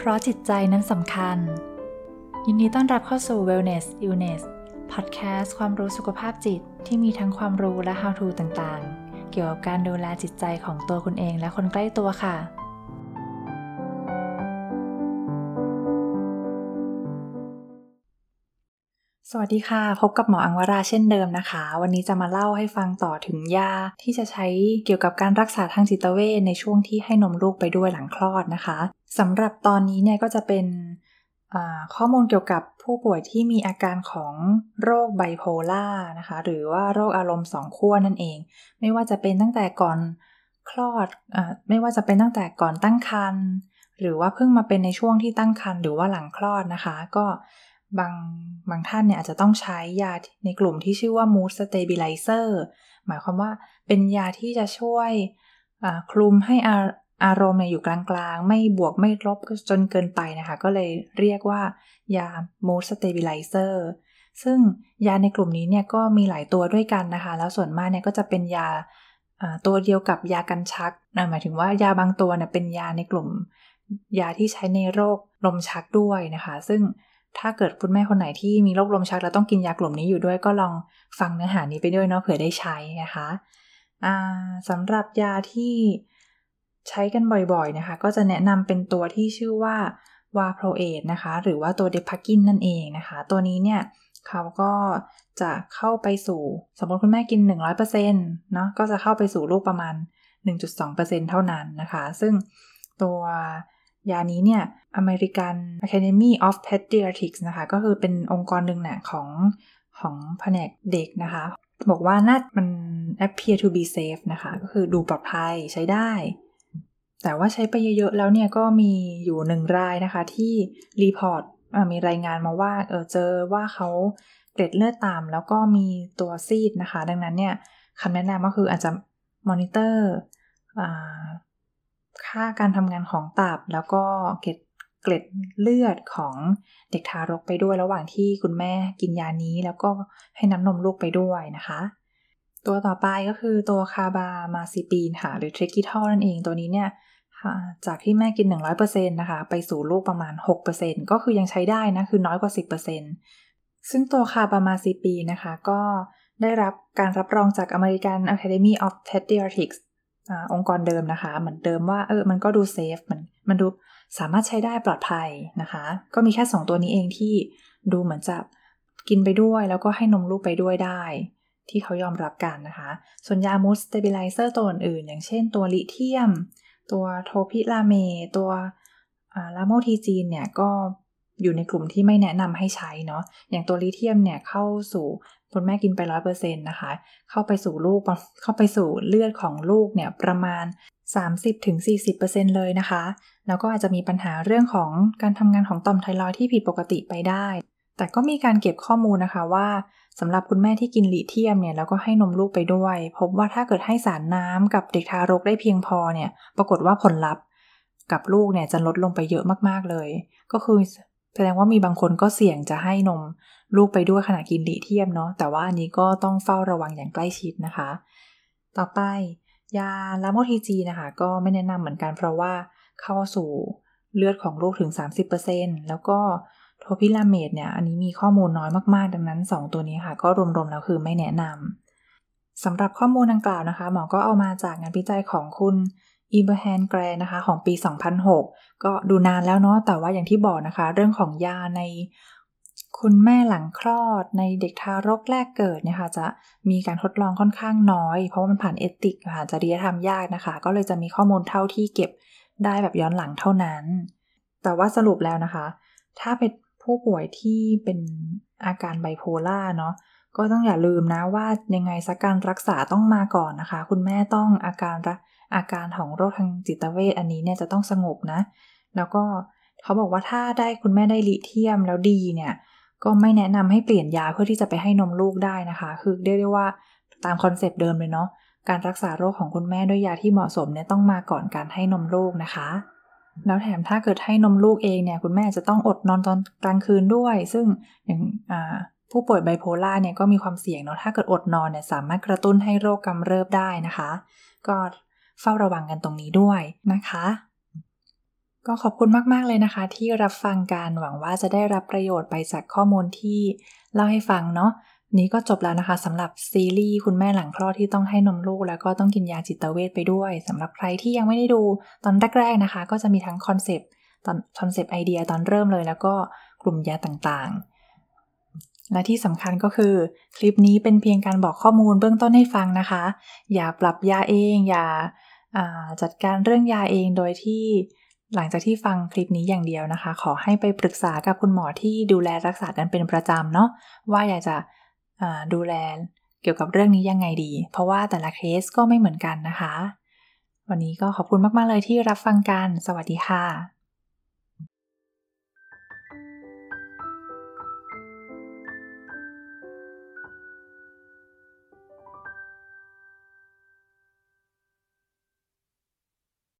เพราะจิตใจนั้นสำคัญ ยินดีต้อนรับเข้าสู่ Wellness Illness Podcast ความรู้สุขภาพจิตที่มีทั้งความรู้และ how to ต่างๆ เกี่ยวกับการดูแลจิตใจของตัวคุณเองและคนใกล้ตัวค่ะ สวัสดีค่ะ พบกับหมออังวราเช่นเดิมนะคะ วันนี้จะมาเล่าให้ฟังต่อถึงยาที่จะใช้เกี่ยวกับการรักษาทางจิตเวชในช่วงที่ให้นมลูกไปด้วยหลังคลอดนะคะ สำหรับตอนนี้เนี่ยก็จะเป็นข้อมูลเกี่ยวกับผู้ป่วยที่มีอาการของโรคไบโพล่านะคะ หรือว่าโรคอารมณ์สองขั้วนั่นเอง ไม่ว่าจะเป็นตั้งแต่ก่อนคลอดอไม่ว่าจะเป็นตั้งแต่ก่อนตั้งครรภ์หรือว่าเพิ่งมาเป็นในช่วงที่ตั้งครรภ์หรือว่าหลังคลอดนะคะ ก็บางบางท่านเนี่ยอาจจะต้องใช้ยาในกลุ่มที่ชื่อว่า mood stabilizer หมายความว่าเป็นยาที่จะช่วยคลุมให้ อารมณ์เนี่ยอยู่กลางๆ ไม่บวกไม่ลบจนเกินไปนะคะ ก็เลยเรียกว่ายา mood stabilizer ซึ่งยาในกลุ่มนี้เนี่ยก็มีหลายตัวด้วยกันนะคะ แล้วส่วนมากเนี่ยก็จะเป็นยาตัวเดียวกับยากันชักนะหมายถึงว่ายาบางตัวเนี่ยเป็นยาในกลุ่ม ยาที่ใช้ในโรคลมชักด้วยนะคะ ซึ่งถ้าเกิดคุณแม่คนไหนที่มีโรคลมชักแล้วต้องกินยากลุ่มนี้อยู่ด้วยก็ลองฟังเนื้อหานี้ไปด้วยเนาะเผื่อได้ใช้นะคะสำหรับยาที่ ใช้กันบ่อยๆนะคะ ก็จะแนะนำเป็นตัวที่ชื่อว่าวาโปรเอทนะคะ หรือว่าตัวเดพักกินนั่นเองนะคะ ตัวนี้เนี่ยเขาก็จะเข้าไปสู่ สมมติคุณแม่กิน 100%เนาะก็จะเข้าไปสู่ลูกประมาณ 1.2%เท่านั้นนะคะ ซึ่งตัวยานี้เนี่ย American Academy of Pediatrics นะคะ ก็คือเป็นองค์กรหนึ่งเนี่ยของของแผนกเด็กนะคะ บอกว่าน่ามัน appear to be safe นะคะ ก็คือดูปลอดภัยใช้ได้ แต่ว่าใช้ไปเยอะๆแล้วเนี่ยก็มีอยู่หนึ่งรายนะคะที่ report มีรายงานมาว่าเออเจอว่าเขาเกล็ดเลือดต่ำแล้วก็มีตัวซีดนะคะ ดังนั้นเนี่ยคำแนะนำก็คืออาจจะมอนิเตอร์ค่าการทำงานของตับ แล้วก็เกล็ดเกล็ดเลือดของเด็กทารกไปด้วยระหว่างที่คุณแม่กินยานี้ แล้วก็ให้น้ำนมลูกไปด้วยนะคะ ตัวต่อไปก็คือตัวคาบามาซิปีนค่ะหรือเทรกิทอลนั่นเองตัวนี้เนี่ย จากที่แม่กิน 100%นะคะ ไปสู่ลูกประมาณ 6%ก็คือยังใช้ได้นะ คือน้อยกว่า 10%ซึ่งตัวคาบามาซิปีนะคะ ก็ได้รับการรับรองจาก American Academy of Pediatrics อองค์กรเดิมนะคะ เหมือนเดิมว่าเออมันก็ดู safe มันมันดูสามารถใช้ได้ปลอดภัยนะคะ ก็มีแค่ 2 ตัวนี้เองที่ดูเหมือนจะกินไปด้วยแล้วก็ให้นมลูกไปด้วยได้ ที่เขายอมรับกันนะคะ ส่วนยา mood stabilizer ตัวอื่นอย่างเช่นตัวลิเทียม ตัว topiramate ตัว lamotrigine เนี่ยก็อยู่ในกลุ่มที่ไม่แนะนำให้ใช้เนาะ อย่างตัวลิเทียมเนี่ยเข้าสู่คุณแม่กินไปร้อยเปอร์เซ็นต์นะคะ เข้าไปสู่ลูกเข้าไปสู่เลือดของลูกเนี่ยประมาณ 30-40%เลยนะคะ แล้วก็อาจจะมีปัญหาเรื่องของการทำงานของต่อมไทรอยที่ผิดปกติไปได้ แต่ก็มีการเก็บข้อมูลนะคะว่าสำหรับคุณแม่ที่กินลิเทียมเนี่ยแล้วก็ให้นมลูกไปด้วย พบว่าถ้าเกิดให้สารน้ำกับเด็กทารกได้เพียงพอเนี่ย ปรากฏว่าผลลัพธ์กับลูกเนี่ยจะลดลงไปเยอะมากๆเลย ก็คือแสดงว่ามีบางคนก็เสี่ยงจะให้นมลูกไปด้วยขณะกินลิเทียมเนาะแต่ว่าอันนี้ก็ต้องเฝ้าระวังอย่างใกล้ชิดนะคะ ต่อไปยา lamotrigine นะคะ ก็ไม่แนะนำเหมือนกันเพราะว่าเข้าสู่เลือดของลูกถึง 30%แล้วก็ topiramate เนี่ย อันนี้มีข้อมูลน้อยมากๆ ดังนั้น 2 ตัวนี้ค่ะ ก็รวมๆแล้วคือไม่แนะนำสำหรับข้อมูลดังกล่าวนะคะ หมอก็เอามาจากงานวิจัยของคุณอีเบอร์แฮนแกรนะคะ ของปี 2006 ก็ดูนานแล้วเนาะ แต่ว่าอย่างที่บอกนะคะ เรื่องของยาในคุณแม่หลังคลอดในเด็กทารกแรกเกิดเนี่ยค่ะ จะมีการทดลองค่อนข้างน้อย เพราะว่ามันผ่านเอติกค่ะจริยธรรมยากนะคะ ก็เลยจะมีข้อมูลเท่าที่เก็บได้แบบย้อนหลังเท่านั้น แต่ว่าสรุปแล้วนะคะ ถ้าเป็น ผู้ป่วยที่เป็นอาการไบโพล่าเนาะก็ต้องอย่าลืมนะว่ายังไงสักการรักษาต้องมาก่อนนะคะ คุณแม่ต้องอาการอาการของโรคทางจิตเวชอันนี้เนี่ยจะต้องสงบนะ แล้วก็เขาบอกว่าถ้าได้คุณแม่ได้ลิเทียมแล้วดีเนี่ย ก็ไม่แนะนำให้เปลี่ยนยาเพื่อที่จะไปให้นมลูกได้นะคะ คือเรียกได้ว่าตาม concept เดิมเลยเนาะการรักษาโรคของคุณแม่ด้วยยาที่เหมาะสมเนี่ยต้องมาก่อนการให้นมลูกนะคะ แล้วแถมถ้าเกิดให้นมลูกเองเนี่ย คุณแม่จะต้องอดนอนตอนกลางคืนด้วย ซึ่งอย่างผู้ป่วยไบโพลาร์เนี่ยก็มีความเสี่ยงเนาะถ้าเกิดอดนอนเนี่ยสามารถกระตุ้นให้โรคกำเริบได้นะคะ ก็เฝ้าระวังกันตรงนี้ด้วยนะคะ ก็ขอบคุณมาก ๆ เลยนะคะ ที่รับฟังกันหวังว่าจะได้รับประโยชน์ไปจากข้อมูลที่เล่าให้ฟังเนาะ นี้ก็จบแล้วนะคะสำหรับซีรีส์คุณแม่หลังคลอดที่ต้องให้นมลูก แล้วก็ต้องกินยาจิตเวชไปด้วยสำหรับใครที่ยังไม่ได้ดูตอนแรกๆนะคะ ก็จะมีทั้ง concept ตอน concept ไอเดียตอนเริ่มเลย แล้วก็กลุ่มยาต่างๆ และที่สำคัญก็คือ คลิปนี้เป็นเพียงการบอกข้อมูลเบื้องต้นให้ฟังนะคะ อย่าปรับยาเอง อย่าจัดการเรื่องยาเองโดยที่หลังจากที่ฟังคลิปนี้อย่างเดียวนะคะ ขอให้ไปปรึกษากับคุณหมอที่ดูแลรักษากันเป็นประจำเนาะว่าอยากจะ ดูแลเกี่ยวกับเรื่องนี้ยังไงดี เพราะว่าแต่ละเคสก็ไม่เหมือนกันนะคะ วันนี้ก็ขอบคุณมาก ๆ เลยที่รับฟังกัน สวัสดีค่ะ